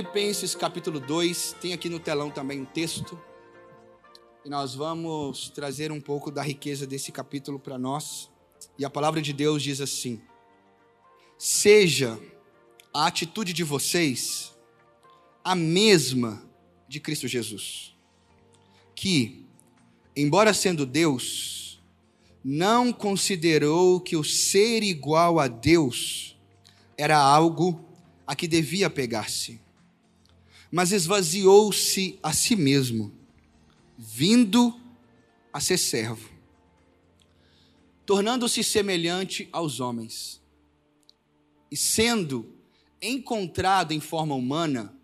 Filipenses capítulo 2, tem aqui no telão também um texto. E nós vamos trazer um pouco da riqueza desse capítulo para nós. E a palavra de Deus diz assim: Seja a atitude de vocês a mesma de Cristo Jesus, que, embora sendo Deus, não considerou que o ser igual a Deus era algo a que devia pegar-se mas esvaziou-se a si mesmo, vindo a ser servo, tornando-se semelhante aos homens. E sendo encontrado em forma humana,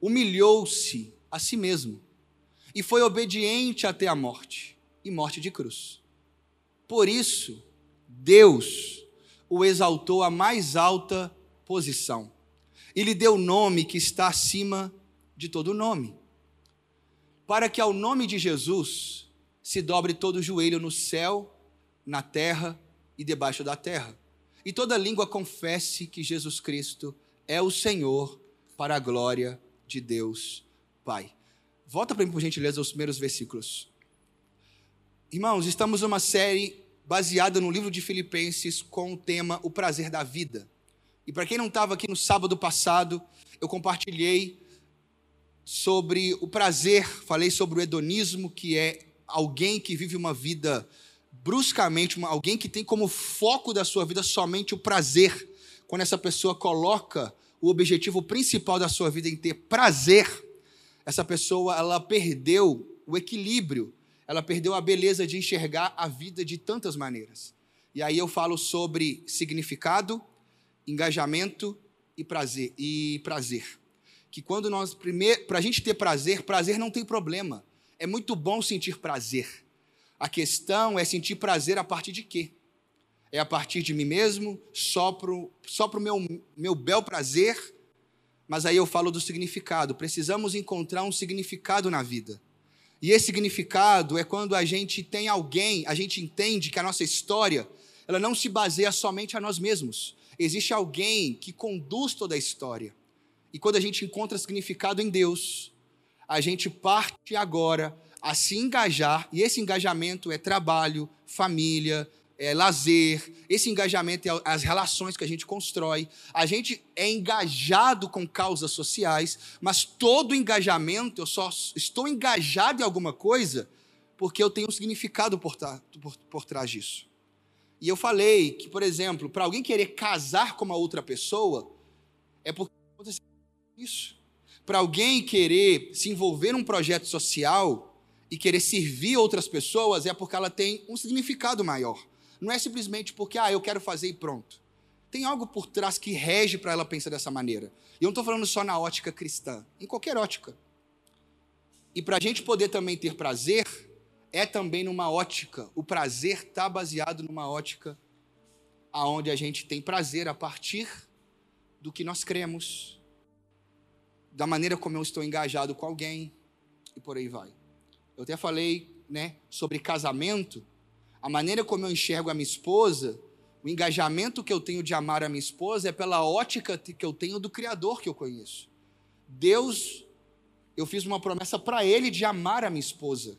humilhou-se a si mesmo e foi obediente até a morte e morte de cruz. Por isso, Deus o exaltou à mais alta posição e lhe deu o nome que está acima de todo nome, para que ao nome de Jesus se dobre todo o joelho no céu, na terra e debaixo da terra, e toda língua confesse que Jesus Cristo é o Senhor, para a glória de Deus Pai. Volta para mim, por gentileza, os primeiros versículos. Irmãos, estamos numa série baseada no livro de Filipenses com o tema O Prazer da Vida. E para quem não estava aqui no sábado passado, eu compartilhei sobre o prazer, falei sobre o hedonismo, que é alguém que vive uma vida bruscamente, uma, alguém que tem como foco da sua vida somente o prazer. Quando essa pessoa coloca o objetivo principal da sua vida em ter prazer, essa pessoa ela perdeu o equilíbrio, ela perdeu a beleza de enxergar a vida de tantas maneiras. E aí eu falo sobre significado, engajamento e prazer. E prazer. Que quando nós primeiro, para a gente ter prazer, prazer não tem problema. É muito bom sentir prazer. A questão é sentir prazer a partir de quê? É a partir de mim mesmo, só para o só pro meu, meu bel prazer, mas aí eu falo do significado. Precisamos encontrar um significado na vida. E esse significado é quando a gente tem alguém, a gente entende que a nossa história, ela não se baseia somente a nós mesmos, Existe alguém que conduz toda a história. E quando a gente encontra significado em Deus, a gente parte agora a se engajar, e esse engajamento é trabalho, família, é lazer, esse engajamento é as relações que a gente constrói. A gente é engajado com causas sociais, mas todo engajamento, eu só estou engajado em alguma coisa porque eu tenho um significado por, por, por trás disso. E eu falei que, por exemplo, para alguém querer casar com uma outra pessoa, é porque aconteceu isso. Para alguém querer se envolver num projeto social e querer servir outras pessoas, é porque ela tem um significado maior. Não é simplesmente porque, ah, eu quero fazer e pronto. Tem algo por trás que rege para ela pensar dessa maneira. E eu não estou falando só na ótica cristã, em qualquer ótica. E para a gente poder também ter prazer, é também numa ótica. O prazer está baseado numa ótica aonde a gente tem prazer a partir do que nós cremos, da maneira como eu estou engajado com alguém e por aí vai. Eu até falei, né, sobre casamento, a maneira como eu enxergo a minha esposa, o engajamento que eu tenho de amar a minha esposa é pela ótica que eu tenho do criador que eu conheço. Deus, eu fiz uma promessa para ele de amar a minha esposa.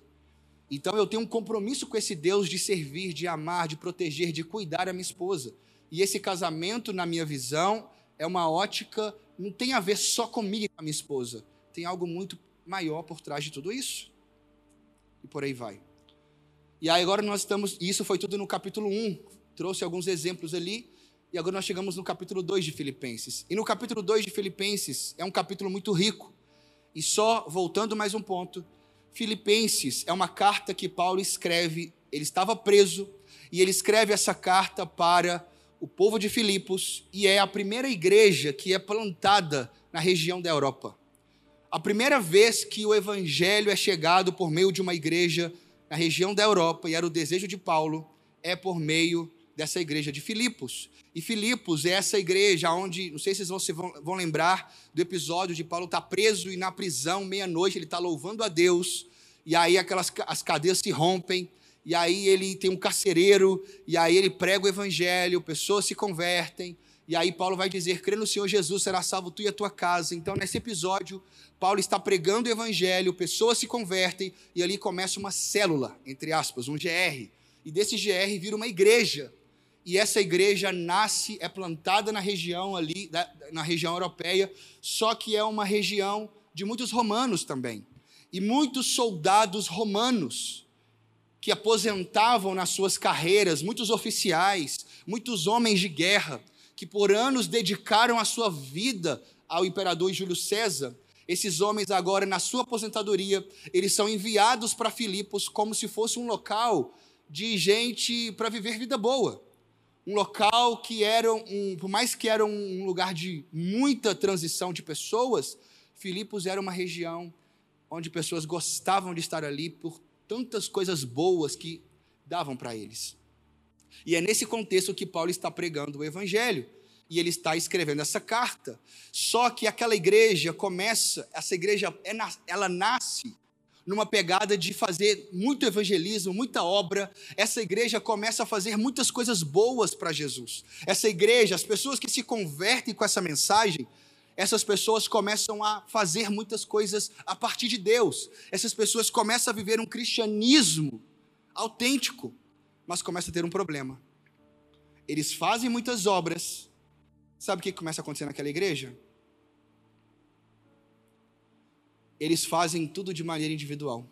Então eu tenho um compromisso com esse Deus de servir, de amar, de proteger, de cuidar da minha esposa. E esse casamento, na minha visão, é uma ótica, não tem a ver só comigo e com a minha esposa. Tem algo muito maior por trás de tudo isso. E por aí vai. E aí agora nós estamos, e isso foi tudo no capítulo 1, trouxe alguns exemplos ali, e agora nós chegamos no capítulo 2 de Filipenses. E no capítulo 2 de Filipenses é um capítulo muito rico. E só voltando mais um ponto, Filipenses é uma carta que Paulo escreve, ele estava preso, e ele escreve essa carta para o povo de Filipos, e é a primeira igreja que é plantada na região da Europa. A primeira vez que o evangelho é chegado por meio de uma igreja na região da Europa, e era o desejo de Paulo, é por meio dessa igreja de Filipos. E Filipos é essa igreja onde, não sei se vocês vão, vão lembrar do episódio de Paulo estar tá preso e na prisão, meia-noite, ele está louvando a Deus, e aí aquelas as cadeias se rompem, e aí ele tem um carcereiro, e aí ele prega o evangelho, pessoas se convertem, E aí Paulo vai dizer: crê no Senhor Jesus, será salvo tu e a tua casa. Então, nesse episódio, Paulo está pregando o evangelho, pessoas se convertem e ali começa uma célula, entre aspas, um GR. E desse GR vira uma igreja. E essa igreja nasce, é plantada na região ali, na região europeia, só que é uma região de muitos romanos também. E muitos soldados romanos que aposentavam nas suas carreiras, muitos oficiais, muitos homens de guerra que por anos dedicaram a sua vida ao imperador Júlio César, esses homens agora, na sua aposentadoria, eles são enviados para Filipos como se fosse um local de gente para viver vida boa. Um local que era, um, por mais que era um lugar de muita transição de pessoas, Filipos era uma região onde pessoas gostavam de estar ali por tantas coisas boas que davam para eles. E é nesse contexto que Paulo está pregando o evangelho. E ele está escrevendo essa carta. Só que aquela igreja começa, essa igreja, é ela nasce numa pegada de fazer muito evangelismo, muita obra. Essa igreja começa a fazer muitas coisas boas para Jesus. Essa igreja, as pessoas que se convertem com essa mensagem, essas pessoas começam a fazer muitas coisas a partir de Deus. Essas pessoas começam a viver um cristianismo autêntico mas começa a ter um problema. Eles fazem muitas obras. Sabe o que começa a acontecer naquela igreja? Eles fazem tudo de maneira individual.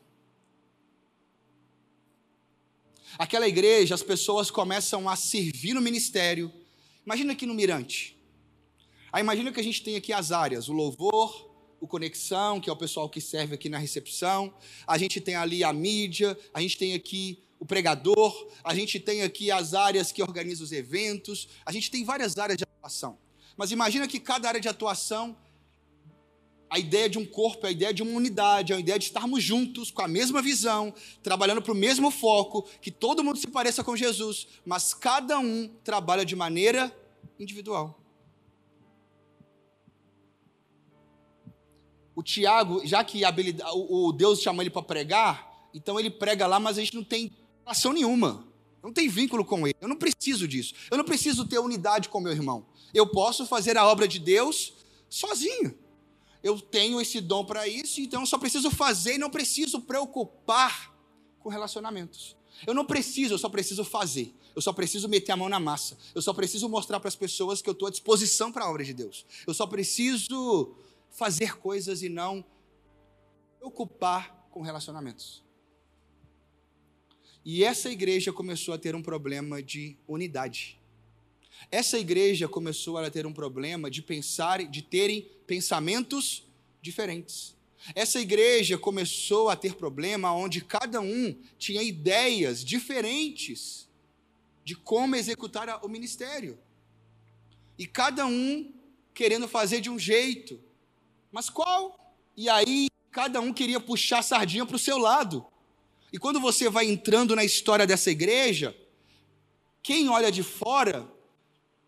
Aquela igreja, as pessoas começam a servir no ministério. Imagina aqui no Mirante. Aí imagina que a gente tem aqui as áreas, o louvor, o conexão, que é o pessoal que serve aqui na recepção. A gente tem ali a mídia, a gente tem aqui o pregador, a gente tem aqui as áreas que organizam os eventos, a gente tem várias áreas de atuação. Mas imagina que cada área de atuação, a ideia de um corpo, a ideia de uma unidade, a ideia de estarmos juntos com a mesma visão, trabalhando para o mesmo foco, que todo mundo se pareça com Jesus, mas cada um trabalha de maneira individual. O Tiago, já que o Deus chamou ele para pregar, então ele prega lá, mas a gente não tem relação nenhuma. Não tem vínculo com ele. Eu não preciso disso. Eu não preciso ter unidade com meu irmão. Eu posso fazer a obra de Deus sozinho. Eu tenho esse dom para isso, então eu só preciso fazer e não preciso preocupar com relacionamentos. Eu não preciso, eu só preciso fazer. Eu só preciso meter a mão na massa. Eu só preciso mostrar para as pessoas que eu estou à disposição para a obra de Deus. Eu só preciso fazer coisas e não preocupar com relacionamentos. E essa igreja começou a ter um problema de unidade. Essa igreja começou a ter um problema de pensar, de terem pensamentos diferentes. Essa igreja começou a ter problema onde cada um tinha ideias diferentes de como executar o ministério. E cada um querendo fazer de um jeito. Mas qual? E aí cada um queria puxar a sardinha para o seu lado. E quando você vai entrando na história dessa igreja, quem olha de fora,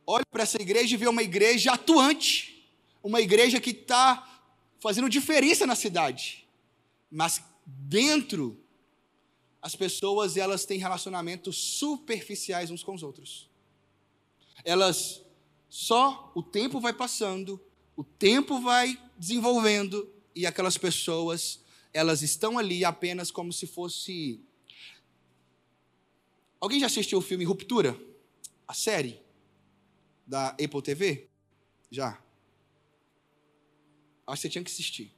olha para essa igreja e vê uma igreja atuante, uma igreja que está fazendo diferença na cidade. Mas dentro, as pessoas elas têm relacionamentos superficiais uns com os outros. Elas só o tempo vai passando, o tempo vai desenvolvendo e aquelas pessoas elas estão ali apenas como se fosse. Alguém já assistiu o filme Ruptura? A série da Apple TV? Já. Acho que você tinha que assistir.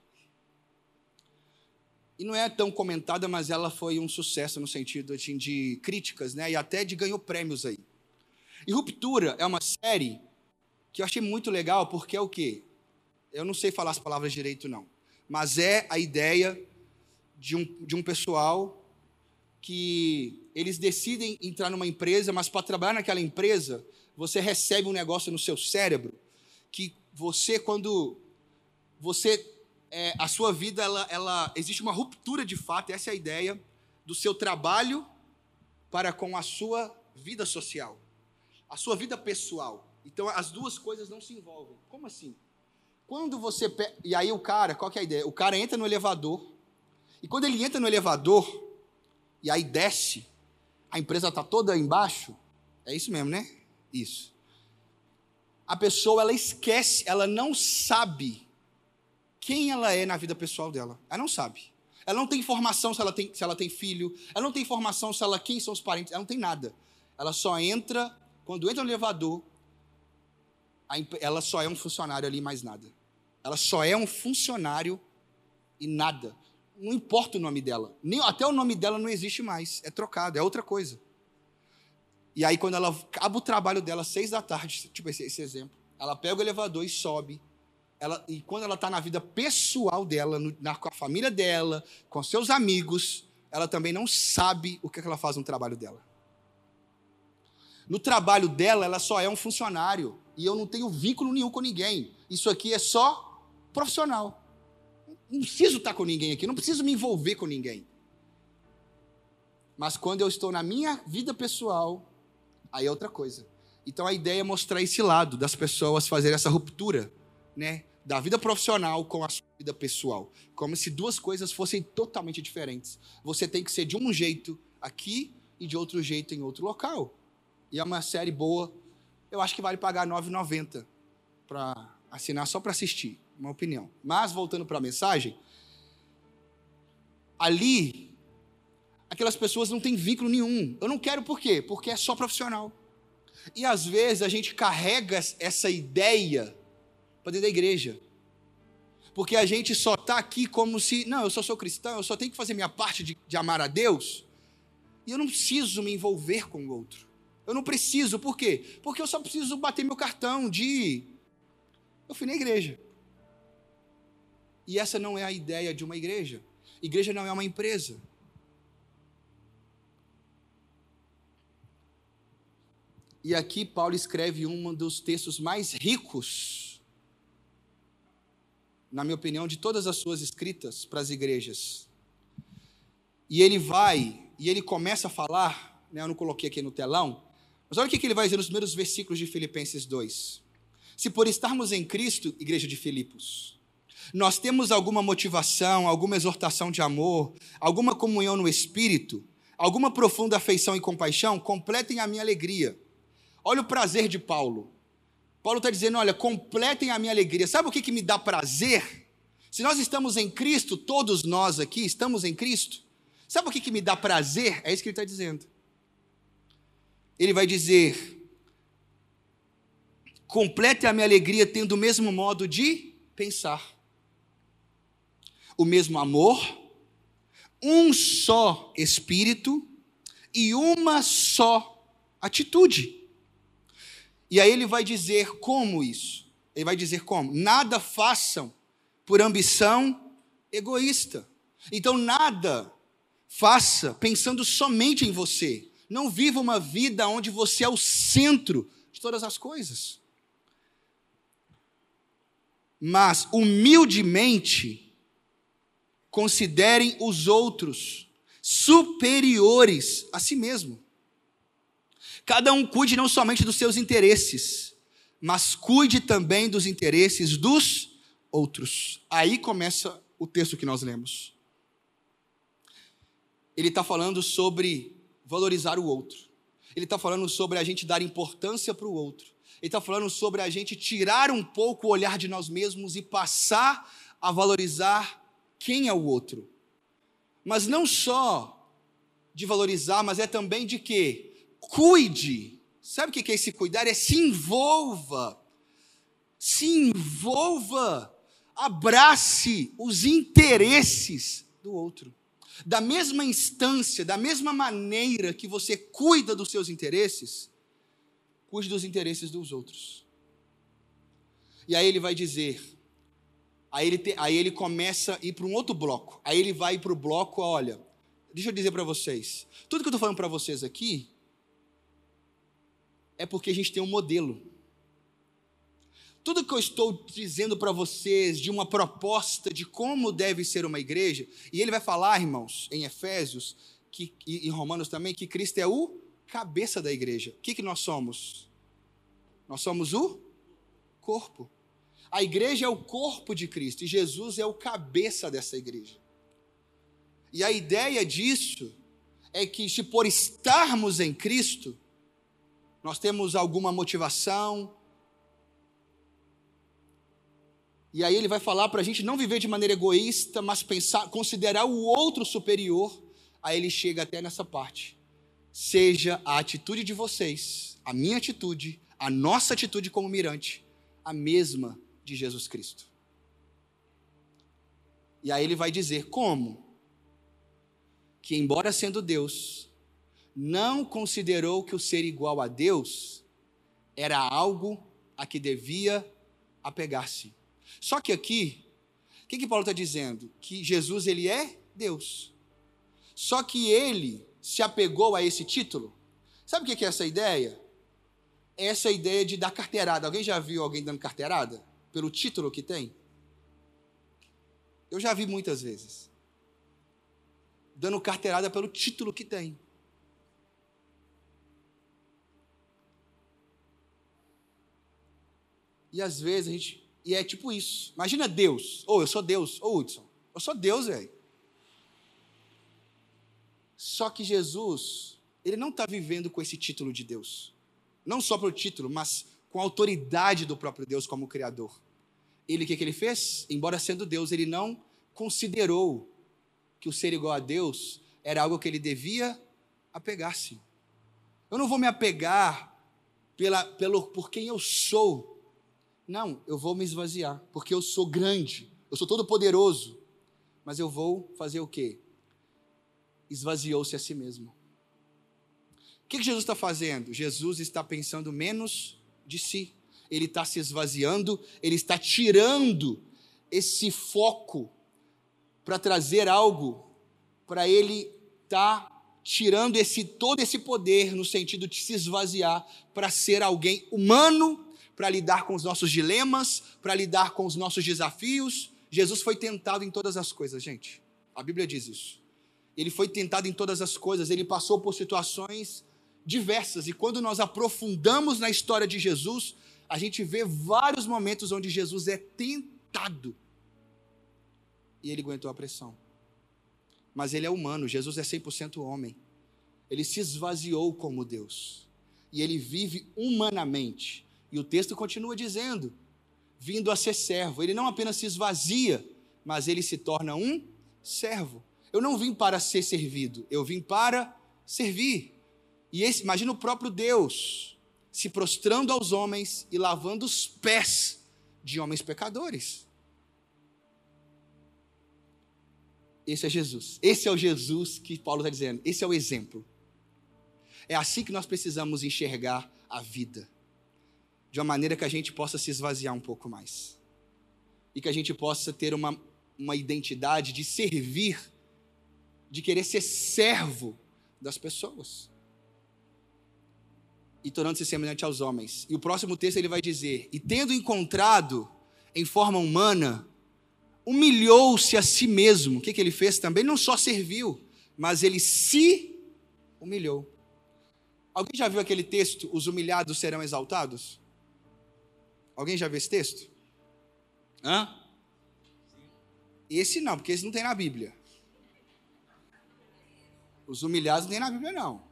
E não é tão comentada, mas ela foi um sucesso no sentido assim, de críticas, né? E até de ganhou prêmios aí. E Ruptura é uma série que eu achei muito legal, porque é o quê? Eu não sei falar as palavras direito, não. Mas é a ideia de um, de um pessoal que eles decidem entrar numa empresa, mas para trabalhar naquela empresa, você recebe um negócio no seu cérebro que você, quando você, é, a sua vida, ela, ela, existe uma ruptura de fato, essa é a ideia, do seu trabalho para com a sua vida social, a sua vida pessoal. Então, as duas coisas não se envolvem. Como assim? Quando você. Pe... E aí, o cara, qual que é a ideia? O cara entra no elevador, e quando ele entra no elevador, e aí desce, a empresa está toda embaixo, é isso mesmo, né? Isso. a pessoa ela esquece, ela não sabe quem ela é na vida pessoal dela. Ela não sabe. Ela não tem informação se ela tem, se ela tem filho, ela não tem informação se ela quem são os parentes, ela não tem nada. Ela só entra quando entra no elevador, ela só é um funcionário ali mais nada. Ela só é um funcionário e nada. Não importa o nome dela. Nem, até o nome dela não existe mais. É trocado, é outra coisa. E aí, quando ela acaba o trabalho dela, seis da tarde, tipo esse, esse exemplo, ela pega o elevador e sobe. Ela, e quando ela está na vida pessoal dela, no, na, com a família dela, com seus amigos, ela também não sabe o que, é que ela faz no trabalho dela. No trabalho dela, ela só é um funcionário. E eu não tenho vínculo nenhum com ninguém. Isso aqui é só profissional. Não preciso estar com ninguém aqui, não preciso me envolver com ninguém. Mas quando eu estou na minha vida pessoal, aí é outra coisa. Então a ideia é mostrar esse lado das pessoas fazerem essa ruptura, né? Da vida profissional com a sua vida pessoal. Como se duas coisas fossem totalmente diferentes. Você tem que ser de um jeito aqui e de outro jeito em outro local. E é uma série boa. Eu acho que vale pagar R$ 9,90 para assinar só para assistir uma opinião. Mas, voltando para a mensagem, ali, aquelas pessoas não têm vínculo nenhum. Eu não quero por quê? Porque é só profissional. E às vezes a gente carrega essa ideia para dentro da igreja. Porque a gente só está aqui como se, não, eu só sou cristão, eu só tenho que fazer minha parte de, de amar a Deus. E eu não preciso me envolver com o outro. Eu não preciso, por quê? Porque eu só preciso bater meu cartão de. Eu fui na igreja. E essa não é a ideia de uma igreja. Igreja não é uma empresa. E aqui Paulo escreve um dos textos mais ricos, na minha opinião, de todas as suas escritas para as igrejas. E ele vai, e ele começa a falar, né, eu não coloquei aqui no telão, mas olha o que ele vai dizer nos primeiros versículos de Filipenses 2. Se por estarmos em Cristo, igreja de Filipos, nós temos alguma motivação, alguma exortação de amor, alguma comunhão no espírito, alguma profunda afeição e compaixão, completem a minha alegria. Olha o prazer de Paulo. Paulo está dizendo: olha, completem a minha alegria. Sabe o que, que me dá prazer? Se nós estamos em Cristo, todos nós aqui estamos em Cristo, sabe o que, que me dá prazer? É isso que ele está dizendo. Ele vai dizer: complete a minha alegria tendo o mesmo modo de pensar o mesmo amor, um só espírito e uma só atitude. E aí ele vai dizer como isso. Ele vai dizer como? Nada façam por ambição egoísta. Então nada faça pensando somente em você. Não viva uma vida onde você é o centro de todas as coisas. Mas humildemente considerem os outros superiores a si mesmo. Cada um cuide não somente dos seus interesses, mas cuide também dos interesses dos outros. Aí começa o texto que nós lemos. Ele está falando sobre valorizar o outro. Ele está falando sobre a gente dar importância para o outro. Ele está falando sobre a gente tirar um pouco o olhar de nós mesmos e passar a valorizar quem é o outro. Mas não só de valorizar, mas é também de que cuide. Sabe o que é esse cuidar? É se envolva. Se envolva. Abrace os interesses do outro. Da mesma instância, da mesma maneira que você cuida dos seus interesses, cuide dos interesses dos outros. E aí ele vai dizer: Aí ele, te, aí ele começa a ir para um outro bloco. Aí ele vai para o bloco, olha, deixa eu dizer para vocês. Tudo que eu estou falando para vocês aqui é porque a gente tem um modelo. Tudo que eu estou dizendo para vocês de uma proposta de como deve ser uma igreja, e ele vai falar, irmãos, em Efésios que, e em Romanos também, que Cristo é o cabeça da igreja. O que, que nós somos? Nós somos o corpo. A igreja é o corpo de Cristo e Jesus é o cabeça dessa igreja. E a ideia disso é que, se por estarmos em Cristo, nós temos alguma motivação, E aí ele vai falar para a gente não viver de maneira egoísta, mas pensar, considerar o outro superior. Aí ele chega até nessa parte. Seja a atitude de vocês, a minha atitude, a nossa atitude como mirante, a mesma de Jesus Cristo. E aí ele vai dizer como? Que, embora sendo Deus, não considerou que o ser igual a Deus era algo a que devia apegar-se. Só que aqui, o que, que Paulo está dizendo? Que Jesus ele é Deus. Só que ele se apegou a esse título. Sabe o que é essa ideia? Essa ideia de dar carteirada. Alguém já viu alguém dando carteirada? Pelo título que tem? Eu já vi muitas vezes. Dando carteirada pelo título que tem. E às vezes a gente. E é tipo isso. Imagina Deus. Ou oh, eu sou Deus. Ô oh, Hudson, eu sou Deus, velho. Só que Jesus, ele não está vivendo com esse título de Deus. Não só pelo título, mas com a autoridade do próprio Deus como Criador. Ele, o que, que ele fez? Embora sendo Deus, ele não considerou que o ser igual a Deus era algo que ele devia apegar-se. Eu não vou me apegar pela, pelo, por quem eu sou, não, eu vou me esvaziar, porque eu sou grande, eu sou todo poderoso. Mas eu vou fazer o quê? Esvaziou-se a si mesmo. O que, Jesus está fazendo? Jesus está pensando menos de si. Ele está se esvaziando, ele está tirando esse foco para trazer algo, para ele estar tá tirando esse todo esse poder no sentido de se esvaziar para ser alguém humano para lidar com os nossos dilemas, para lidar com os nossos desafios. Jesus foi tentado em todas as coisas, gente. A Bíblia diz isso. Ele foi tentado em todas as coisas, ele passou por situações diversas. E quando nós aprofundamos na história de Jesus, a gente vê vários momentos onde Jesus é tentado. E ele aguentou a pressão. Mas ele é humano, Jesus é 100% homem. Ele se esvaziou como Deus. E ele vive humanamente. E o texto continua dizendo: vindo a ser servo. Ele não apenas se esvazia, mas ele se torna um servo. Eu não vim para ser servido, eu vim para servir. E esse, imagina o próprio Deus se prostrando aos homens e lavando os pés de homens pecadores. Esse é Jesus. Esse é o Jesus que Paulo está dizendo. Esse é o exemplo. É assim que nós precisamos enxergar a vida de uma maneira que a gente possa se esvaziar um pouco mais. E que a gente possa ter uma, uma identidade de servir, de querer ser servo das pessoas. E tornando-se semelhante aos homens. E o próximo texto ele vai dizer: E tendo encontrado em forma humana, humilhou-se a si mesmo. O que, que ele fez também? Não só serviu, mas ele se humilhou. Alguém já viu aquele texto? Os humilhados serão exaltados? Alguém já viu esse texto? Hã? Esse não, porque esse não tem na Bíblia. Os humilhados não tem na Bíblia, não.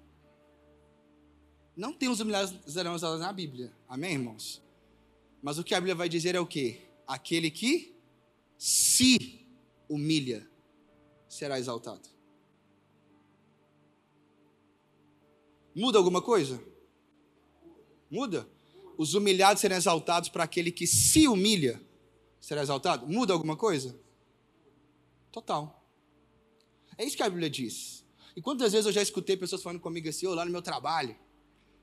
Não tem os humilhados serão usados na Bíblia. Amém, irmãos? Mas o que a Bíblia vai dizer é o quê? Aquele que se humilha será exaltado. Muda alguma coisa? Muda? Os humilhados serão exaltados para aquele que se humilha será exaltado? Muda alguma coisa? Total. É isso que a Bíblia diz. E quantas vezes eu já escutei pessoas falando comigo assim, oh, lá no meu trabalho,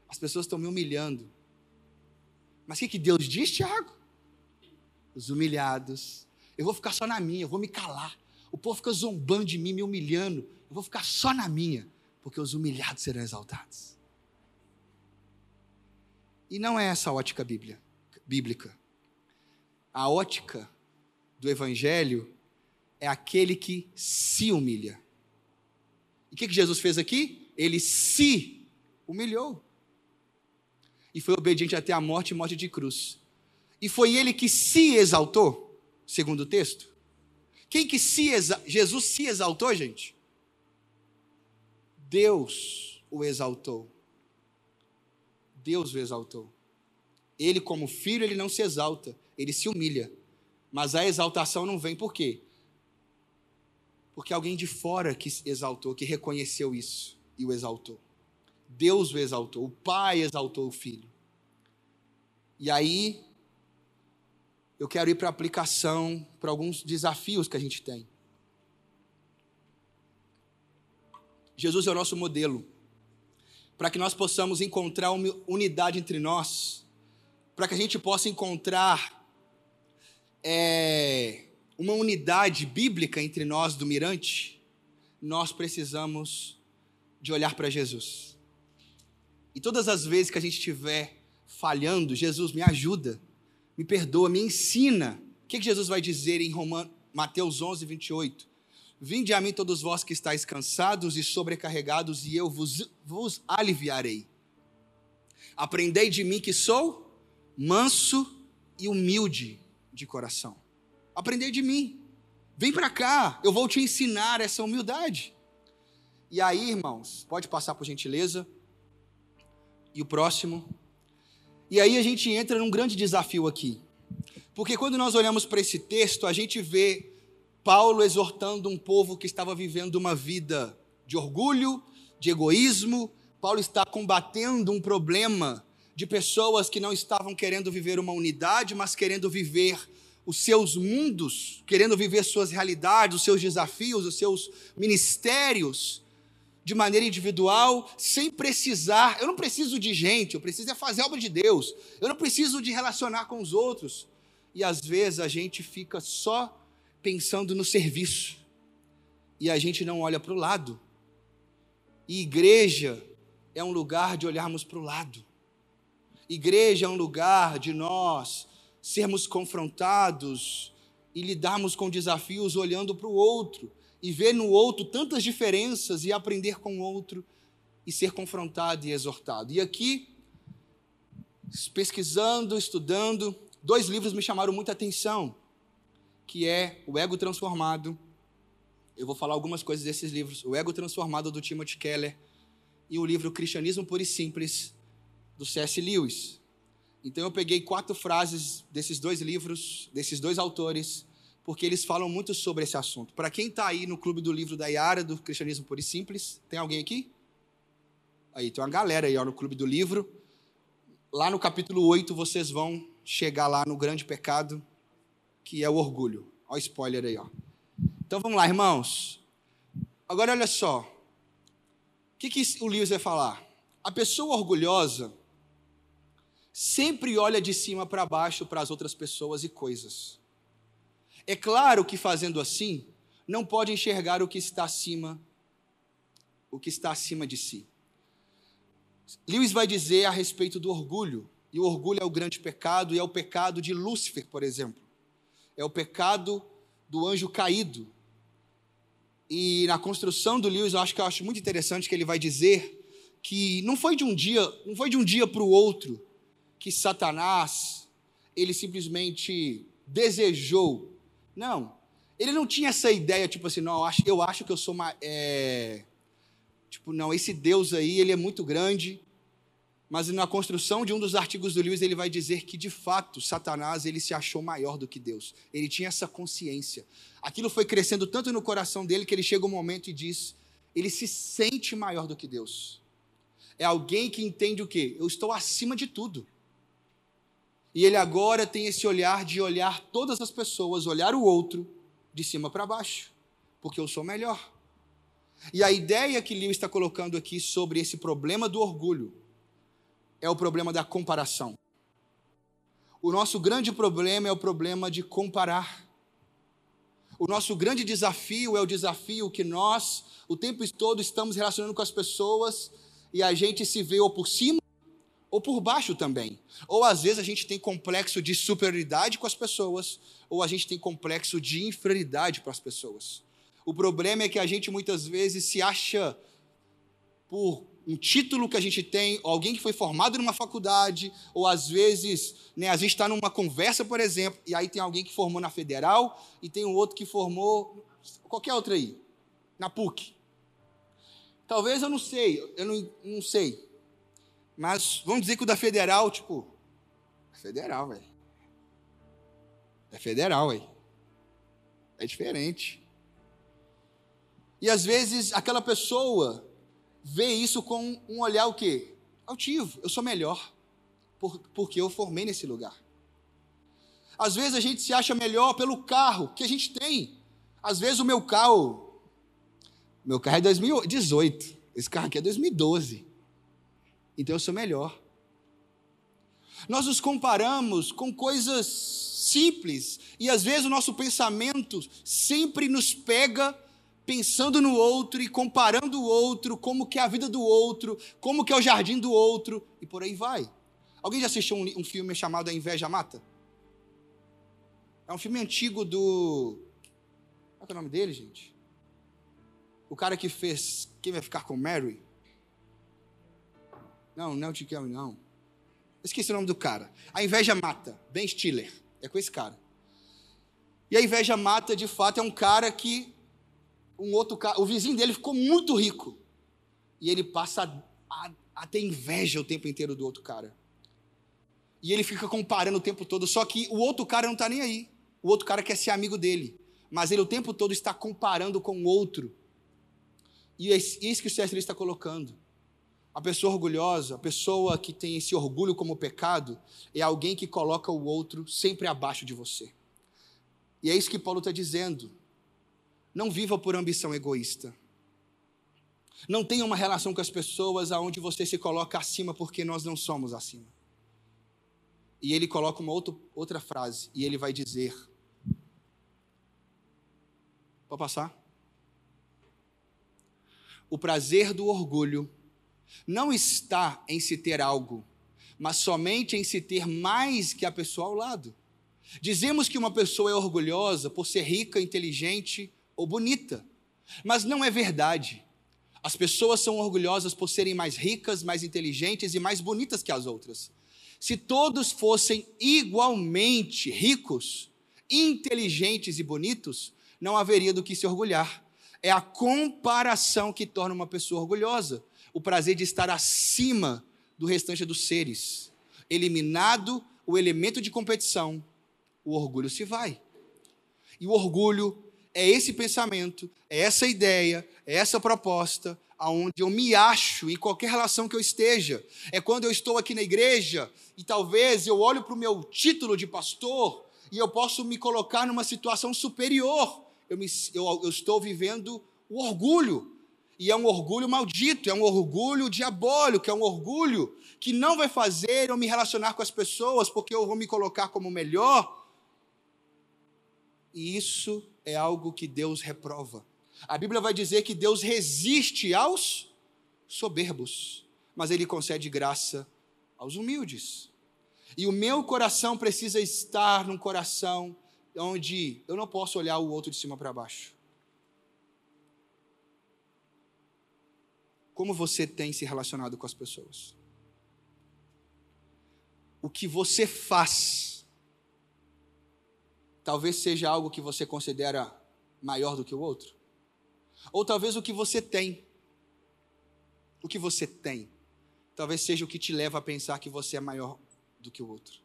as pessoas estão me humilhando. Mas o que, que Deus diz, Tiago? Os humilhados. Eu vou ficar só na minha, eu vou me calar. O povo fica zombando de mim, me humilhando. Eu vou ficar só na minha, porque os humilhados serão exaltados. E não é essa a ótica bíblica. A ótica do Evangelho é aquele que se humilha. E o que, que Jesus fez aqui? Ele se humilhou. E foi obediente até a morte e morte de cruz. E foi ele que se exaltou, segundo o texto. Quem que se? Jesus se exaltou, gente? Deus o exaltou. Deus o exaltou. Ele, como filho, ele não se exalta, ele se humilha. Mas a exaltação não vem por quê? Porque alguém de fora que exaltou, que reconheceu isso e o exaltou. Deus o exaltou, o Pai exaltou o Filho. E aí, eu quero ir para a aplicação, para alguns desafios que a gente tem. Jesus é o nosso modelo, para que nós possamos encontrar uma unidade entre nós, para que a gente possa encontrar é, uma unidade bíblica entre nós do Mirante, nós precisamos de olhar para Jesus. E todas as vezes que a gente estiver falhando, Jesus me ajuda, me perdoa, me ensina. O que, que Jesus vai dizer em Romanos, Mateus 11, 28? Vinde a mim todos vós que estáis cansados e sobrecarregados, e eu vos, vos aliviarei. Aprendei de mim que sou manso e humilde de coração. Aprendei de mim. Vem para cá, eu vou te ensinar essa humildade. E aí, irmãos, pode passar por gentileza. E o próximo. E aí a gente entra num grande desafio aqui. Porque quando nós olhamos para esse texto, a gente vê Paulo exortando um povo que estava vivendo uma vida de orgulho, de egoísmo. Paulo está combatendo um problema de pessoas que não estavam querendo viver uma unidade, mas querendo viver os seus mundos, querendo viver suas realidades, os seus desafios, os seus ministérios de maneira individual, sem precisar. Eu não preciso de gente, eu preciso é fazer a obra de Deus. Eu não preciso de relacionar com os outros. E às vezes a gente fica só pensando no serviço e a gente não olha para o lado. E igreja é um lugar de olharmos para o lado. Igreja é um lugar de nós sermos confrontados e lidarmos com desafios olhando para o outro e ver no outro tantas diferenças e aprender com o outro e ser confrontado e exortado. E aqui, pesquisando, estudando, dois livros me chamaram muita atenção, que é O Ego Transformado. Eu vou falar algumas coisas desses livros. O Ego Transformado do Timothy Keller e o livro Cristianismo Puro e Simples do C.S. Lewis. Então eu peguei quatro frases desses dois livros, desses dois autores, porque eles falam muito sobre esse assunto. Para quem está aí no clube do livro da Iara, do Cristianismo Puro e Simples, tem alguém aqui? Aí, tem uma galera aí ó, no clube do livro. Lá no capítulo 8 vocês vão chegar lá no grande pecado, que é o orgulho. Olha o spoiler aí, ó. Então vamos lá, irmãos. Agora olha só. O que, que o Lewis vai falar? A pessoa orgulhosa sempre olha de cima para baixo para as outras pessoas e coisas. É claro que fazendo assim, não pode enxergar o que está acima, o que está acima de si. Lewis vai dizer a respeito do orgulho, e o orgulho é o grande pecado, e é o pecado de Lúcifer, por exemplo. É o pecado do anjo caído. E na construção do Lewis, eu acho que eu acho muito interessante que ele vai dizer que não foi de um dia, não foi de um dia para o outro que Satanás ele simplesmente desejou. Não, ele não tinha essa ideia tipo assim, não, eu acho, eu acho que eu sou uma, é... tipo não, esse Deus aí ele é muito grande. Mas na construção de um dos artigos do Lewis ele vai dizer que de fato Satanás ele se achou maior do que Deus. Ele tinha essa consciência. Aquilo foi crescendo tanto no coração dele que ele chega um momento e diz, ele se sente maior do que Deus. É alguém que entende o quê? Eu estou acima de tudo. E ele agora tem esse olhar de olhar todas as pessoas, olhar o outro de cima para baixo, porque eu sou melhor. E a ideia que Lewis está colocando aqui sobre esse problema do orgulho é o problema da comparação. O nosso grande problema é o problema de comparar. O nosso grande desafio é o desafio que nós, o tempo todo, estamos relacionando com as pessoas e a gente se vê ou por cima ou por baixo também. Ou às vezes a gente tem complexo de superioridade com as pessoas, ou a gente tem complexo de inferioridade para as pessoas. O problema é que a gente muitas vezes se acha por um título que a gente tem, alguém que foi formado numa faculdade, ou às vezes né, a gente está numa conversa, por exemplo, e aí tem alguém que formou na federal e tem um outro que formou qualquer outra aí, na PUC. Talvez eu não sei, eu não, não sei. Mas vamos dizer que o da federal, tipo, federal, velho. É federal, aí. É diferente. E às vezes aquela pessoa vê isso com um olhar o quê? Altivo. Eu sou melhor. Por, porque eu formei nesse lugar. Às vezes a gente se acha melhor pelo carro que a gente tem. Às vezes o meu carro. Meu carro é 2018. Esse carro aqui é 2012. Então eu sou melhor. Nós nos comparamos com coisas simples e às vezes o nosso pensamento sempre nos pega pensando no outro e comparando o outro, como que é a vida do outro, como que é o jardim do outro e por aí vai. Alguém já assistiu um, um filme chamado A Inveja Mata? É um filme antigo do. Qual é o nome dele, gente? O cara que fez Quem Vai Ficar com Mary? Não, não é o não. Esqueci o nome do cara. A Inveja Mata, Ben Stiller. É com esse cara. E a Inveja Mata, de fato, é um cara que. Um outro cara. O vizinho dele ficou muito rico. E ele passa a, a, ter inveja o tempo inteiro do outro cara. E ele fica comparando o tempo todo. Só que o outro cara não está nem aí o outro cara quer ser amigo dele, mas ele o tempo todo está comparando com o outro. E é isso que o C.S. está colocando. A pessoa orgulhosa, a pessoa que tem esse orgulho como pecado, é alguém que coloca o outro sempre abaixo de você. E é isso que Paulo está dizendo. Não viva por ambição egoísta. Não tenha uma relação com as pessoas aonde você se coloca acima porque nós não somos acima. E ele coloca uma outra, outra frase, e ele vai dizer: Pode passar? O prazer do orgulho não está em se ter algo, mas somente em se ter mais que a pessoa ao lado. Dizemos que uma pessoa é orgulhosa por ser rica, inteligente ou bonita, mas não é verdade. As pessoas são orgulhosas por serem mais ricas, mais inteligentes e mais bonitas que as outras. Se todos fossem igualmente ricos, inteligentes e bonitos, não haveria do que se orgulhar. É a comparação que torna uma pessoa orgulhosa. O prazer de estar acima do restante dos seres. Eliminado o elemento de competição, o orgulho se vai. E o orgulho é esse pensamento, é essa ideia, é essa proposta, aonde eu me acho em qualquer relação que eu esteja. É quando eu estou aqui na igreja e talvez eu olho para o meu título de pastor e eu posso me colocar numa situação superior eu, me, eu, eu estou vivendo o orgulho. E é um orgulho maldito, é um orgulho diabólico, é um orgulho que não vai fazer eu me relacionar com as pessoas porque eu vou me colocar como melhor. E isso é algo que Deus reprova. A Bíblia vai dizer que Deus resiste aos soberbos, mas Ele concede graça aos humildes. E o meu coração precisa estar num coração onde eu não posso olhar o outro de cima para baixo. Como você tem se relacionado com as pessoas? O que você faz talvez seja algo que você considera maior do que o outro? Ou talvez o que você tem, o que você tem, talvez seja o que te leva a pensar que você é maior do que o outro.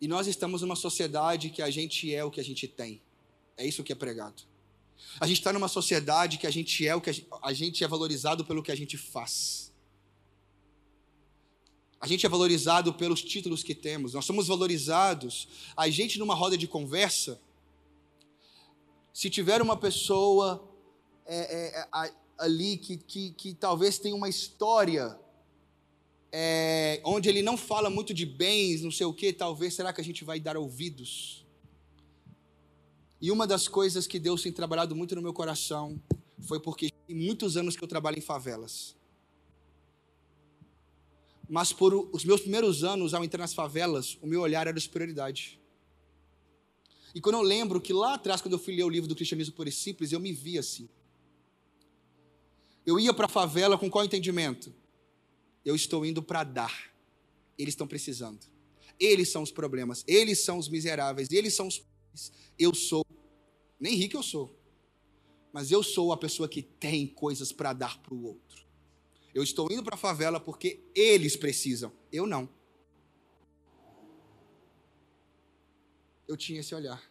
E nós estamos numa sociedade que a gente é o que a gente tem. É isso que é pregado. A gente está numa sociedade que a gente é o que a gente, a gente é valorizado pelo que a gente faz. A gente é valorizado pelos títulos que temos. Nós somos valorizados. A gente numa roda de conversa, se tiver uma pessoa é, é, é ali que, que, que talvez tenha uma história é, onde ele não fala muito de bens, não sei o que, talvez será que a gente vai dar ouvidos? E uma das coisas que Deus tem trabalhado muito no meu coração foi porque tem muitos anos que eu trabalho em favelas. Mas por os meus primeiros anos ao entrar nas favelas, o meu olhar era superioridade. E quando eu lembro que lá atrás, quando eu fui ler o livro do Cristianismo Puro e Simples, eu me vi assim. Eu ia para a favela com qual entendimento? eu estou indo para dar. Eles estão precisando. Eles são os problemas, eles são os miseráveis, eles são os. Eu sou, nem rico eu sou, mas eu sou a pessoa que tem coisas para dar para o outro. Eu estou indo para a favela porque eles precisam, eu não. eu tinha esse olhar.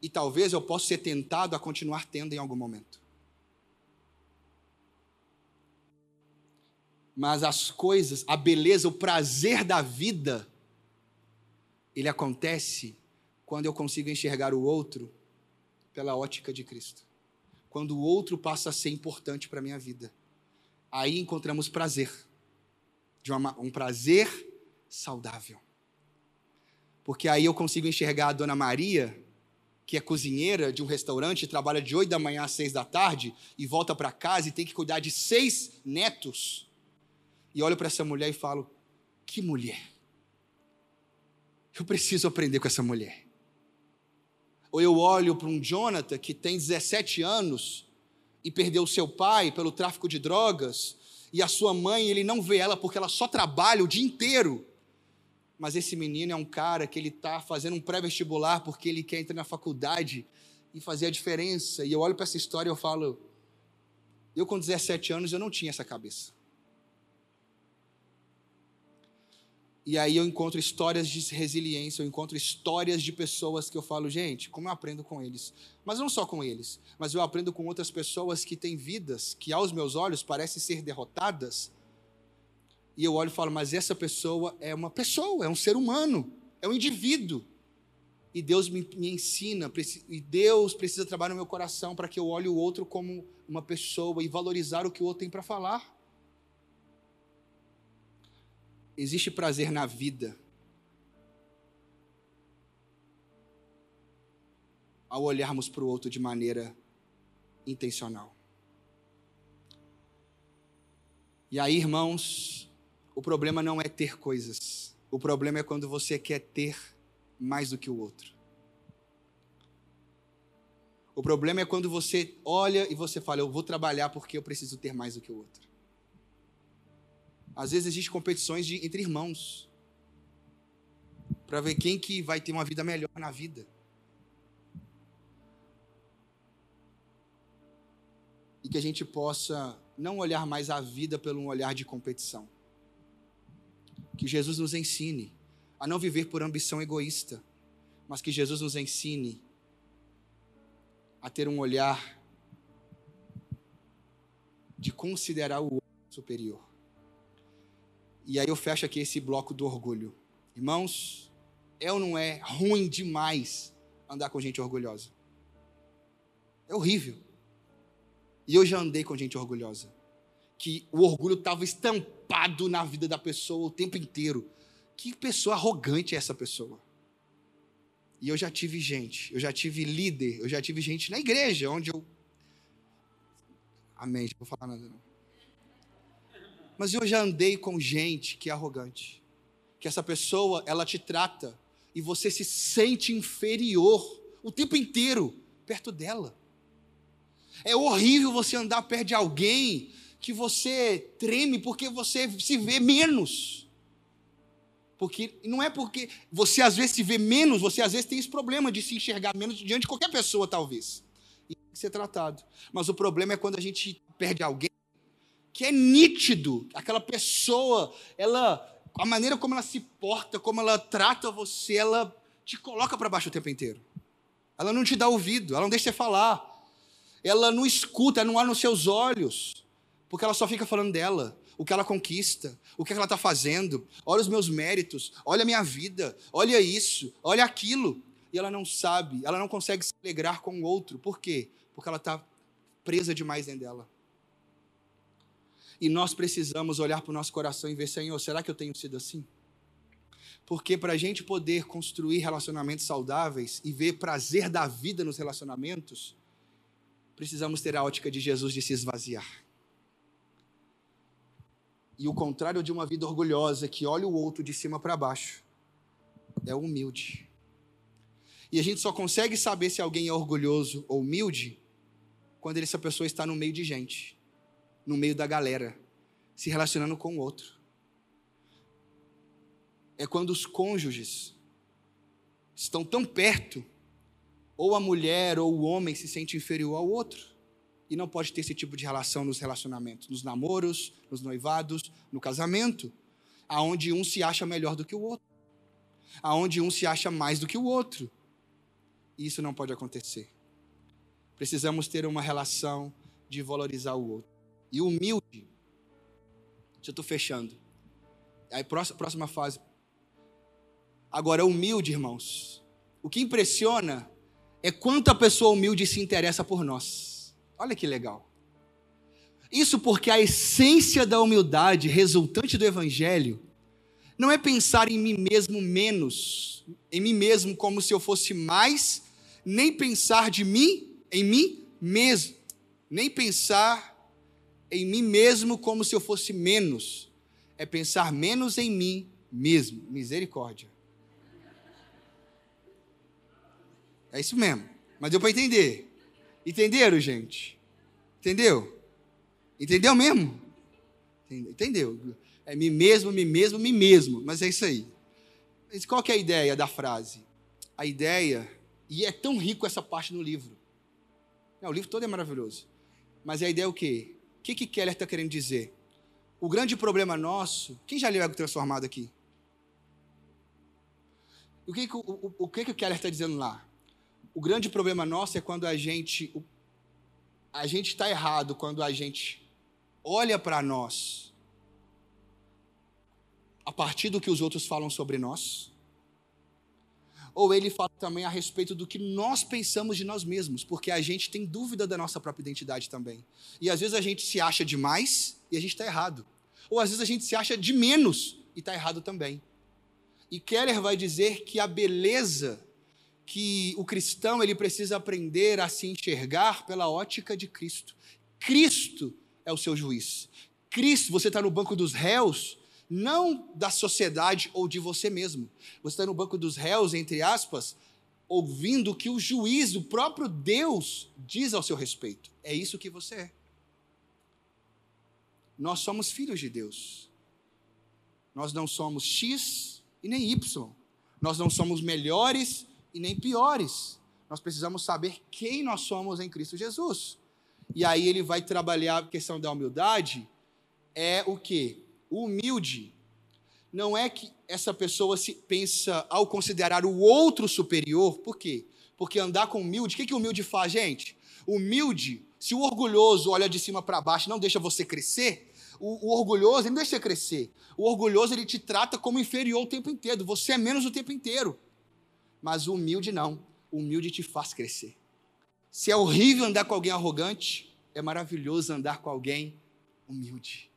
E talvez eu possa ser tentado a continuar tendo em algum momento. Mas as coisas, a beleza, o prazer da vida, ele acontece quando eu consigo enxergar o outro pela ótica de Cristo. Quando o outro passa a ser importante para a minha vida. Aí encontramos prazer. De uma, um prazer saudável. Porque aí eu consigo enxergar a dona Maria, que é cozinheira de um restaurante, trabalha de 8 da manhã às 6 da tarde e volta para casa e tem que cuidar de seis netos. E olho para essa mulher e falo: que mulher. Eu preciso aprender com essa mulher. Ou eu olho para um Jonathan que tem 17 anos e perdeu seu pai pelo tráfico de drogas, e a sua mãe, ele não vê ela porque ela só trabalha o dia inteiro. Mas esse menino é um cara que ele está fazendo um pré-vestibular porque ele quer entrar na faculdade e fazer a diferença. E eu olho para essa história e eu falo, eu com 17 anos eu não tinha essa cabeça. E aí eu encontro histórias de resiliência, eu encontro histórias de pessoas que eu falo, gente, como eu aprendo com eles. Mas não só com eles, mas eu aprendo com outras pessoas que têm vidas que aos meus olhos parecem ser derrotadas. E eu olho e falo, mas essa pessoa é uma pessoa, é um ser humano, é um indivíduo. E Deus me, me ensina, e Deus precisa trabalhar no meu coração para que eu olhe o outro como uma pessoa e valorizar o que o outro tem para falar. Existe prazer na vida. Ao olharmos para o outro de maneira intencional. E aí, irmãos, o problema não é ter coisas. O problema é quando você quer ter mais do que o outro. O problema é quando você olha e você fala, eu vou trabalhar porque eu preciso ter mais do que o outro. Às vezes existem competições de, entre irmãos para ver quem que vai ter uma vida melhor na vida. E que a gente possa não olhar mais a vida pelo um olhar de competição. Que Jesus nos ensine a não viver por ambição egoísta, mas que Jesus nos ensine a ter um olhar de considerar o outro superior. E aí eu fecho aqui esse bloco do orgulho. Irmãos, é ou não é ruim demais andar com gente orgulhosa? É horrível. E eu já andei com gente orgulhosa. Que o orgulho estava estampado na vida da pessoa o tempo inteiro. Que pessoa arrogante é essa pessoa? E eu já tive gente, eu já tive líder, eu já tive gente na igreja, onde eu. Amém, não vou falar nada não. Mas eu já andei com gente que é arrogante. Que essa pessoa, ela te trata e você se sente inferior o tempo inteiro perto dela. É horrível você andar perto de alguém que você treme porque você se vê menos. Porque não é porque você às vezes se vê menos, você às vezes tem esse problema de se enxergar menos diante de qualquer pessoa, talvez. E tem que ser tratado. Mas o problema é quando a gente perde alguém que é nítido, aquela pessoa, ela, a maneira como ela se porta, como ela trata você, ela te coloca para baixo o tempo inteiro. Ela não te dá ouvido, ela não deixa você falar. Ela não escuta, não há nos seus olhos, porque ela só fica falando dela, o que ela conquista, o que ela está fazendo. Olha os meus méritos, olha a minha vida, olha isso, olha aquilo. E ela não sabe, ela não consegue se alegrar com o outro. Por quê? Porque ela está presa demais dentro dela. E nós precisamos olhar para o nosso coração e ver, Senhor, será que eu tenho sido assim? Porque para a gente poder construir relacionamentos saudáveis e ver prazer da vida nos relacionamentos, precisamos ter a ótica de Jesus de se esvaziar. E o contrário de uma vida orgulhosa que olha o outro de cima para baixo é humilde. E a gente só consegue saber se alguém é orgulhoso ou humilde quando essa pessoa está no meio de gente no meio da galera, se relacionando com o outro. É quando os cônjuges estão tão perto, ou a mulher ou o homem se sente inferior ao outro. E não pode ter esse tipo de relação nos relacionamentos, nos namoros, nos noivados, no casamento, aonde um se acha melhor do que o outro. aonde um se acha mais do que o outro. E isso não pode acontecer. Precisamos ter uma relação de valorizar o outro. E humilde. Já estou fechando. Aí, próxima, próxima fase. Agora, humilde, irmãos. O que impressiona é quanto a pessoa humilde se interessa por nós. Olha que legal. Isso porque a essência da humildade resultante do Evangelho não é pensar em mim mesmo menos, em mim mesmo como se eu fosse mais, nem pensar de mim em mim mesmo, nem pensar em mim mesmo como se eu fosse menos, é pensar menos em mim mesmo. Misericórdia. É isso mesmo. Mas deu para entender. Entenderam, gente? Entendeu? Entendeu mesmo? Entendeu? É mim mesmo, mim mesmo, mim mesmo. Mas é isso aí. Mas qual que é a ideia da frase? A ideia, e é tão rico essa parte no livro. Não, o livro todo é maravilhoso. Mas a ideia é o quê? Que, que Keller está querendo dizer? O grande problema nosso. Quem já leu Ego Transformado aqui? O que, o, o, o que, que Keller está dizendo lá? O grande problema nosso é quando a gente. A gente está errado quando a gente olha para nós a partir do que os outros falam sobre nós, ou ele fala também a respeito do que nós pensamos de nós mesmos, porque a gente tem dúvida da nossa própria identidade também. E às vezes a gente se acha demais e a gente está errado. Ou às vezes a gente se acha de menos e está errado também. E Keller vai dizer que a beleza que o cristão ele precisa aprender a se enxergar pela ótica de Cristo. Cristo é o seu juiz. Cristo, você está no banco dos réus, não da sociedade ou de você mesmo. Você está no banco dos réus, entre aspas, ouvindo o que o juiz, o próprio Deus, diz ao seu respeito. É isso que você é. Nós somos filhos de Deus. Nós não somos X e nem Y. Nós não somos melhores e nem piores. Nós precisamos saber quem nós somos em Cristo Jesus. E aí ele vai trabalhar a questão da humildade. É o que? Humilde não é que essa pessoa se pensa ao considerar o outro superior, por quê? Porque andar com humilde, o que, que humilde faz, gente? Humilde, se o orgulhoso olha de cima para baixo não deixa você crescer, o, o, orgulhoso ele não deixa você crescer. O orgulhoso ele te trata como inferior o tempo inteiro, você é menos o tempo inteiro. Mas o humilde não, o humilde te faz crescer. Se é horrível andar com alguém arrogante, é maravilhoso andar com alguém humilde.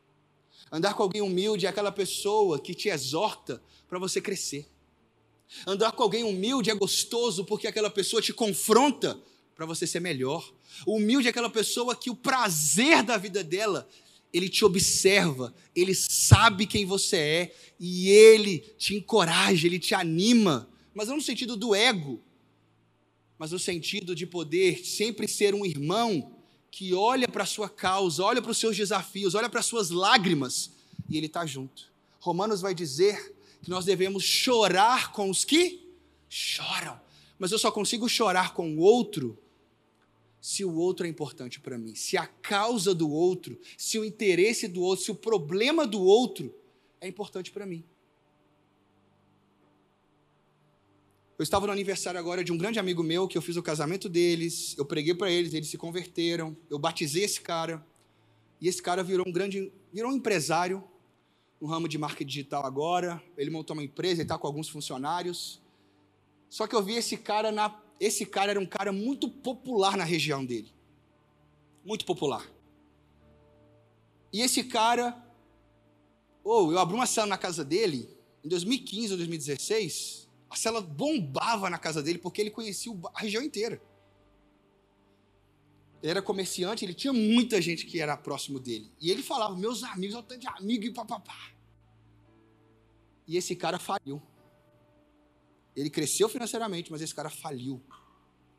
Andar com alguém humilde é aquela pessoa que te exorta para você crescer. Andar com alguém humilde é gostoso porque aquela pessoa te confronta para você ser melhor. O humilde é aquela pessoa que o prazer da vida dela, ele te observa, ele sabe quem você é e ele te encoraja, ele te anima, mas não no sentido do ego, mas no sentido de poder sempre ser um irmão que olha para a sua causa, olha para os seus desafios, olha para as suas lágrimas e ele está junto. Romanos vai dizer que nós devemos chorar com os que choram, mas eu só consigo chorar com o outro se o outro é importante para mim, se a causa do outro, se o interesse do outro, se o problema do outro é importante para mim. Eu estava no aniversário agora de um grande amigo meu, que eu fiz o casamento deles, eu preguei para eles, eles se converteram, eu batizei esse cara, e esse cara virou um grande, virou um empresário no ramo de marketing digital agora, ele montou uma empresa, ele está com alguns funcionários. Só que eu vi esse cara na, esse cara era um cara muito popular na região dele. Muito popular. E esse cara, ou oh, eu abri uma cela na casa dele em 2015 ou 2016, a cela bombava na casa dele porque ele conhecia a região inteira. Ele era comerciante, ele tinha muita gente que era próximo dele. E ele falava, meus amigos, eu tanto de amigo e papapá. E esse cara faliu. Ele cresceu financeiramente, mas esse cara faliu.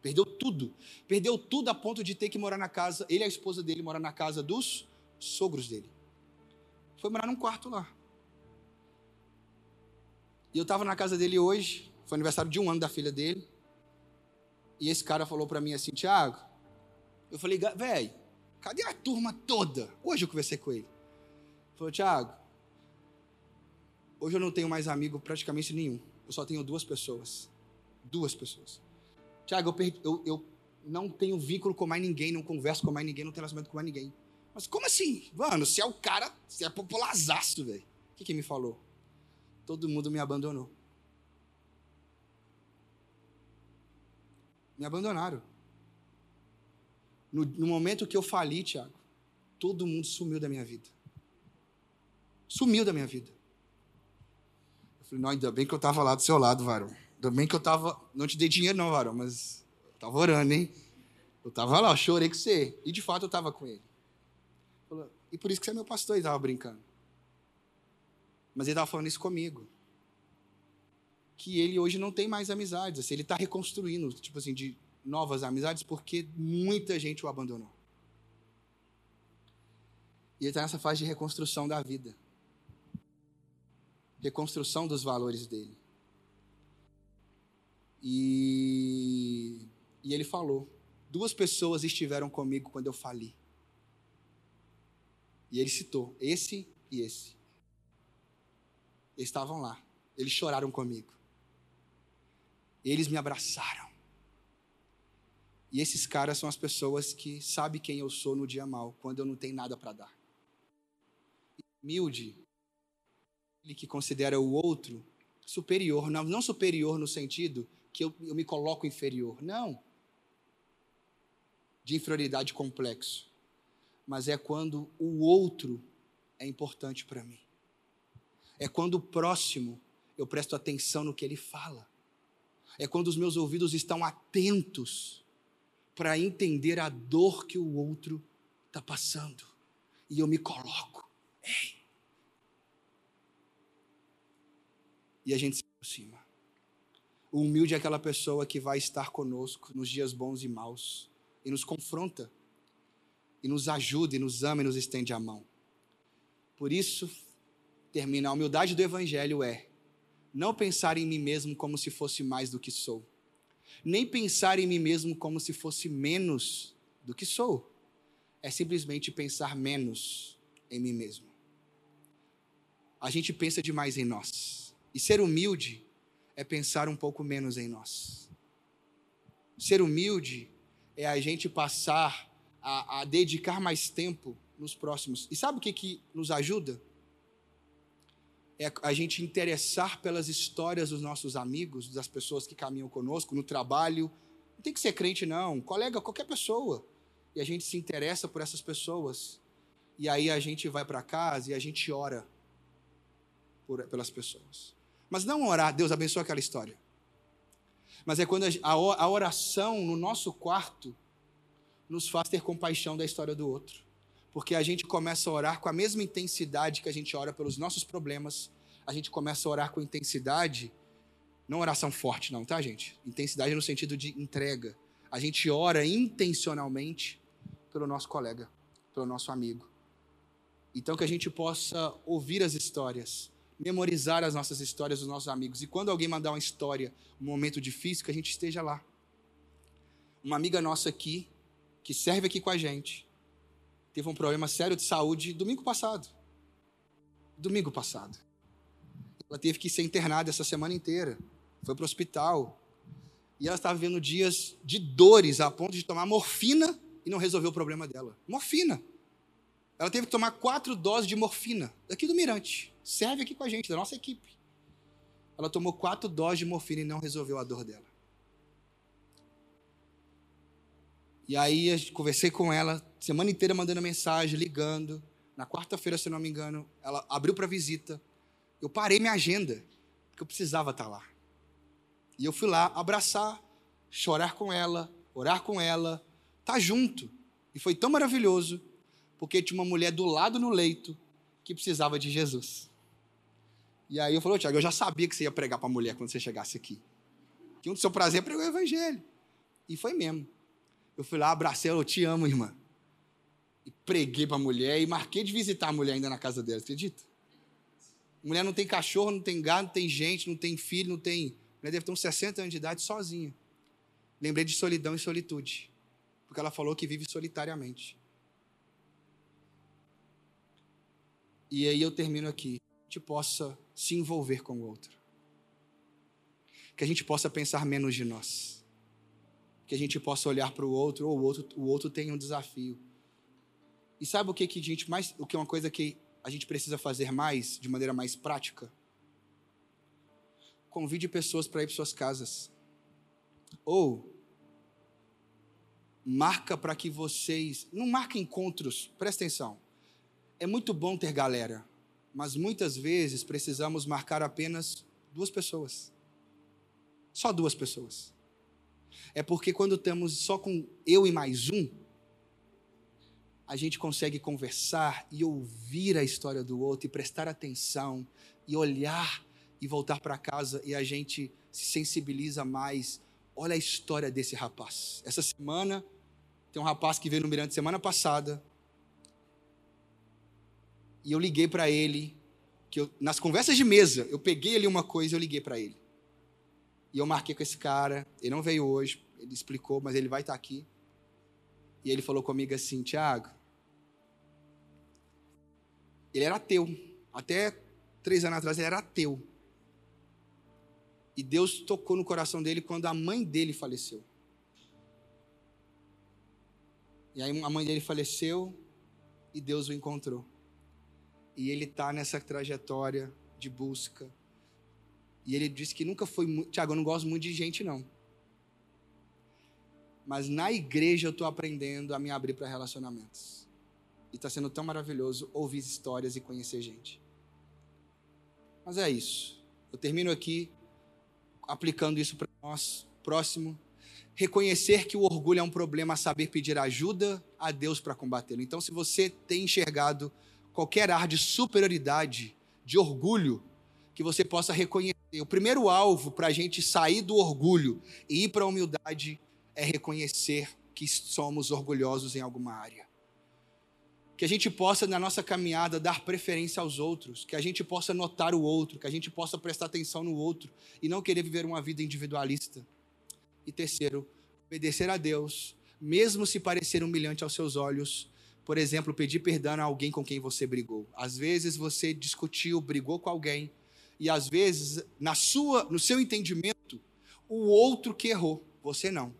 Perdeu tudo. Perdeu tudo a ponto de ter que morar na casa, ele e a esposa dele morar na casa dos sogros dele. Foi morar num quarto lá. E eu estava na casa dele hoje, foi aniversário de um ano da filha dele. E esse cara falou para mim assim, Tiago, eu falei, velho, cadê a turma toda? Hoje eu conversei com ele. Ele falou, Tiago, hoje eu não tenho mais amigo praticamente nenhum. eu só tenho duas pessoas. Duas pessoas. Tiago, eu, perdi, eu, eu não tenho vínculo com mais ninguém, não converso com mais ninguém, não tenho relacionamento com mais ninguém. Mas como assim? Mano, se é o cara, se é popularzaço, velho. O que, que me falou? Todo mundo me abandonou. Me abandonaram. No, no momento que eu fali, Tiago, todo mundo sumiu da minha vida. Sumiu da minha vida. Eu falei, não, ainda bem que eu estava lá do seu lado, varão. Ainda bem que eu estava. Não te dei dinheiro, não, varão, mas eu tava orando, hein? Eu estava lá, eu chorei com você. E de fato eu estava com ele. E por isso que você é meu pastor, ele estava brincando. Mas ele estava falando isso comigo. Que ele hoje não tem mais amizades. Assim, ele está reconstruindo, tipo assim, de novas amizades, porque muita gente o abandonou. E ele está nessa fase de reconstrução da vida reconstrução dos valores dele. E, e ele falou: duas pessoas estiveram comigo quando eu fali. E ele citou esse e esse. Eles estavam lá. Eles choraram comigo. Eles me abraçaram. E esses caras são as pessoas que sabem quem eu sou no dia mal, quando eu não tenho nada para dar. Humilde aquele que considera o outro superior, não, não superior no sentido que eu, eu me coloco inferior, não. De inferioridade complexo. Mas é quando o outro é importante para mim. É quando o próximo eu presto atenção no que ele fala. É quando os meus ouvidos estão atentos para entender a dor que o outro está passando. E eu me coloco. Ei, e a gente se aproxima. O humilde é aquela pessoa que vai estar conosco nos dias bons e maus e nos confronta e nos ajuda e nos ama e nos estende a mão. Por isso, termina a humildade do evangelho é não pensar em mim mesmo como se fosse mais do que sou, nem pensar em mim mesmo como se fosse menos do que sou. É simplesmente pensar menos em mim mesmo. A gente pensa demais em nós. E ser humilde é pensar um pouco menos em nós. Ser humilde é a gente passar a, a dedicar mais tempo nos próximos. E sabe o que, que nos ajuda? É a gente interessar pelas histórias dos nossos amigos, das pessoas que caminham conosco, no trabalho. Não tem que ser crente, não. Colega, qualquer pessoa. E a gente se interessa por essas pessoas. E aí a gente vai para casa e a gente ora por, pelas pessoas. Mas não orar, Deus abençoe aquela história. Mas é quando a oração no nosso quarto nos faz ter compaixão da história do outro. Porque a gente começa a orar com a mesma intensidade que a gente ora pelos nossos problemas, a gente começa a orar com intensidade, não oração forte, não, tá, gente? Intensidade no sentido de entrega. A gente ora intencionalmente pelo nosso colega, pelo nosso amigo. Então que a gente possa ouvir as histórias, memorizar as nossas histórias dos nossos amigos. E quando alguém mandar uma história, um momento difícil, que a gente esteja lá. Uma amiga nossa aqui, que serve aqui com a gente, teve um problema sério de saúde domingo passado. Domingo passado. Ela teve que ser internada essa semana inteira. Foi para o hospital. E ela estava vivendo dias de dores a ponto de tomar morfina e não resolveu o problema dela. Morfina. Ela teve que tomar quatro doses de morfina, daqui do Mirante. Serve aqui com a gente, da nossa equipe. Ela tomou quatro doses de morfina e não resolveu a dor dela. E aí, conversei com ela, semana inteira mandando mensagem, ligando. Na quarta-feira, se não me engano, ela abriu para visita. Eu parei minha agenda, porque eu precisava estar lá. E eu fui lá abraçar, chorar com ela, orar com ela, estar tá junto. E foi tão maravilhoso porque tinha uma mulher do lado no leito que precisava de Jesus. E aí eu falei, Tiago, eu já sabia que você ia pregar para a mulher quando você chegasse aqui. Que um do seu prazer é pregar o evangelho. E foi mesmo. Eu fui lá, abracei ela, eu te amo, irmã. E preguei para a mulher e marquei de visitar a mulher ainda na casa dela, acredita? mulher não tem cachorro, não tem gado, não tem gente, não tem filho, não tem. A mulher deve ter uns 60 anos de idade sozinha. Lembrei de solidão e solitude. Porque ela falou que vive solitariamente. E aí eu termino aqui. Que possa se envolver com o outro. que a gente possa pensar menos de nós. Que a gente possa olhar para o outro, ou o outro, o outro tem um desafio. E sabe o que, que a gente mais, o que é uma coisa que a gente precisa fazer mais, de maneira mais prática? Convide pessoas para ir para suas casas. Ou marca para que vocês, não marca encontros, presta atenção. É muito bom ter galera, mas muitas vezes precisamos marcar apenas duas pessoas. Só duas pessoas. É porque quando estamos só com eu e mais um, a gente consegue conversar e ouvir a história do outro e prestar atenção e olhar e voltar para casa e a gente se sensibiliza mais. Olha a história desse rapaz. Essa semana tem um rapaz que veio no Mirante semana passada e eu liguei para ele que eu, nas conversas de mesa eu peguei ali uma coisa e eu liguei para ele. E eu marquei com esse cara, ele não veio hoje, ele explicou, mas ele vai estar aqui. E ele falou comigo assim, Tiago, ele era ateu. Até três anos atrás ele era ateu. E Deus tocou no coração dele quando a mãe dele faleceu. E aí a mãe dele faleceu e Deus o encontrou. E ele está nessa trajetória de busca. E ele disse que nunca foi. Tiago, eu não gosto muito de gente, não. Mas na igreja eu estou aprendendo a me abrir para relacionamentos. E está sendo tão maravilhoso ouvir histórias e conhecer gente. Mas é isso. Eu termino aqui aplicando isso para nós. Próximo. Reconhecer que o orgulho é um problema, saber pedir ajuda a Deus para combatê-lo. Então, se você tem enxergado qualquer ar de superioridade, de orgulho, que você possa reconhecer. O primeiro alvo para a gente sair do orgulho e ir para a humildade é reconhecer que somos orgulhosos em alguma área. Que a gente possa, na nossa caminhada, dar preferência aos outros, que a gente possa notar o outro, que a gente possa prestar atenção no outro e não querer viver uma vida individualista. E terceiro, obedecer a Deus, mesmo se parecer humilhante aos seus olhos, por exemplo, pedir perdão a alguém com quem você brigou. Às vezes você discutiu, brigou com alguém, e às vezes, na sua, no seu entendimento, o outro que errou, você não.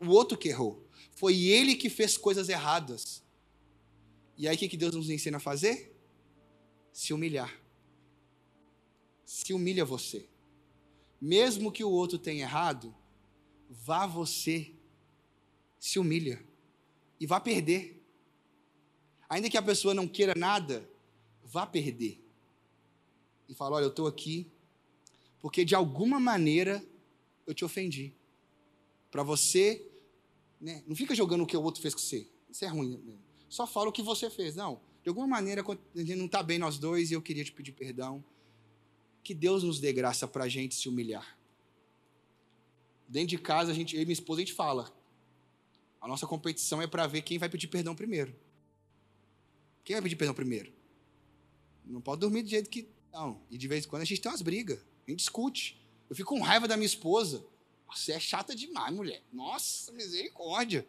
O outro que errou. Foi ele que fez coisas erradas. E aí o que Deus nos ensina a fazer? Se humilhar. Se humilha você. Mesmo que o outro tenha errado, vá você, se humilha e vá perder. Ainda que a pessoa não queira nada, vá perder. E fala: Olha, eu estou aqui porque de alguma maneira eu te ofendi. Para você, né, não fica jogando o que o outro fez com você. Isso é ruim. Né? Só fala o que você fez. Não, de alguma maneira a gente não está bem nós dois e eu queria te pedir perdão. Que Deus nos dê graça para a gente se humilhar. Dentro de casa, a gente, eu e minha esposa, a gente fala. A nossa competição é para ver quem vai pedir perdão primeiro. Quem vai pedir perdão primeiro? Não pode dormir do jeito que. Não. E de vez em quando a gente tem umas brigas. A gente discute. Eu fico com raiva da minha esposa. Você é chata demais, mulher. Nossa, misericórdia.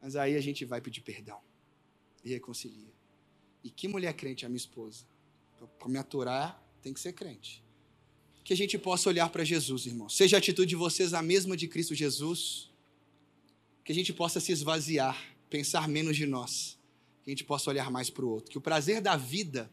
Mas aí a gente vai pedir perdão. E reconcilia. E que mulher crente é a minha esposa? Para me aturar, tem que ser crente. Que a gente possa olhar para Jesus, irmão. Seja a atitude de vocês a mesma de Cristo Jesus. Que a gente possa se esvaziar, pensar menos de nós que a gente possa olhar mais para o outro. Que o prazer da vida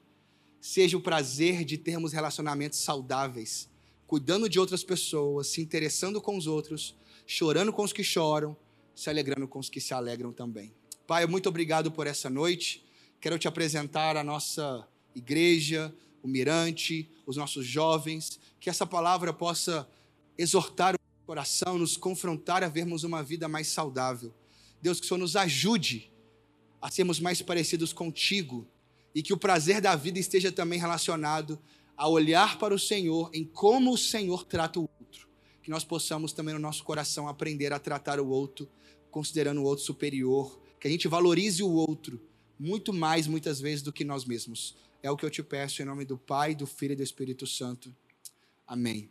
seja o prazer de termos relacionamentos saudáveis, cuidando de outras pessoas, se interessando com os outros, chorando com os que choram, se alegrando com os que se alegram também. Pai, muito obrigado por essa noite. Quero te apresentar a nossa igreja, o Mirante, os nossos jovens, que essa palavra possa exortar o coração, nos confrontar a vermos uma vida mais saudável. Deus, que o Senhor nos ajude a sermos mais parecidos contigo e que o prazer da vida esteja também relacionado a olhar para o Senhor em como o Senhor trata o outro. Que nós possamos também no nosso coração aprender a tratar o outro considerando o outro superior, que a gente valorize o outro muito mais muitas vezes do que nós mesmos. É o que eu te peço em nome do Pai, do Filho e do Espírito Santo. Amém.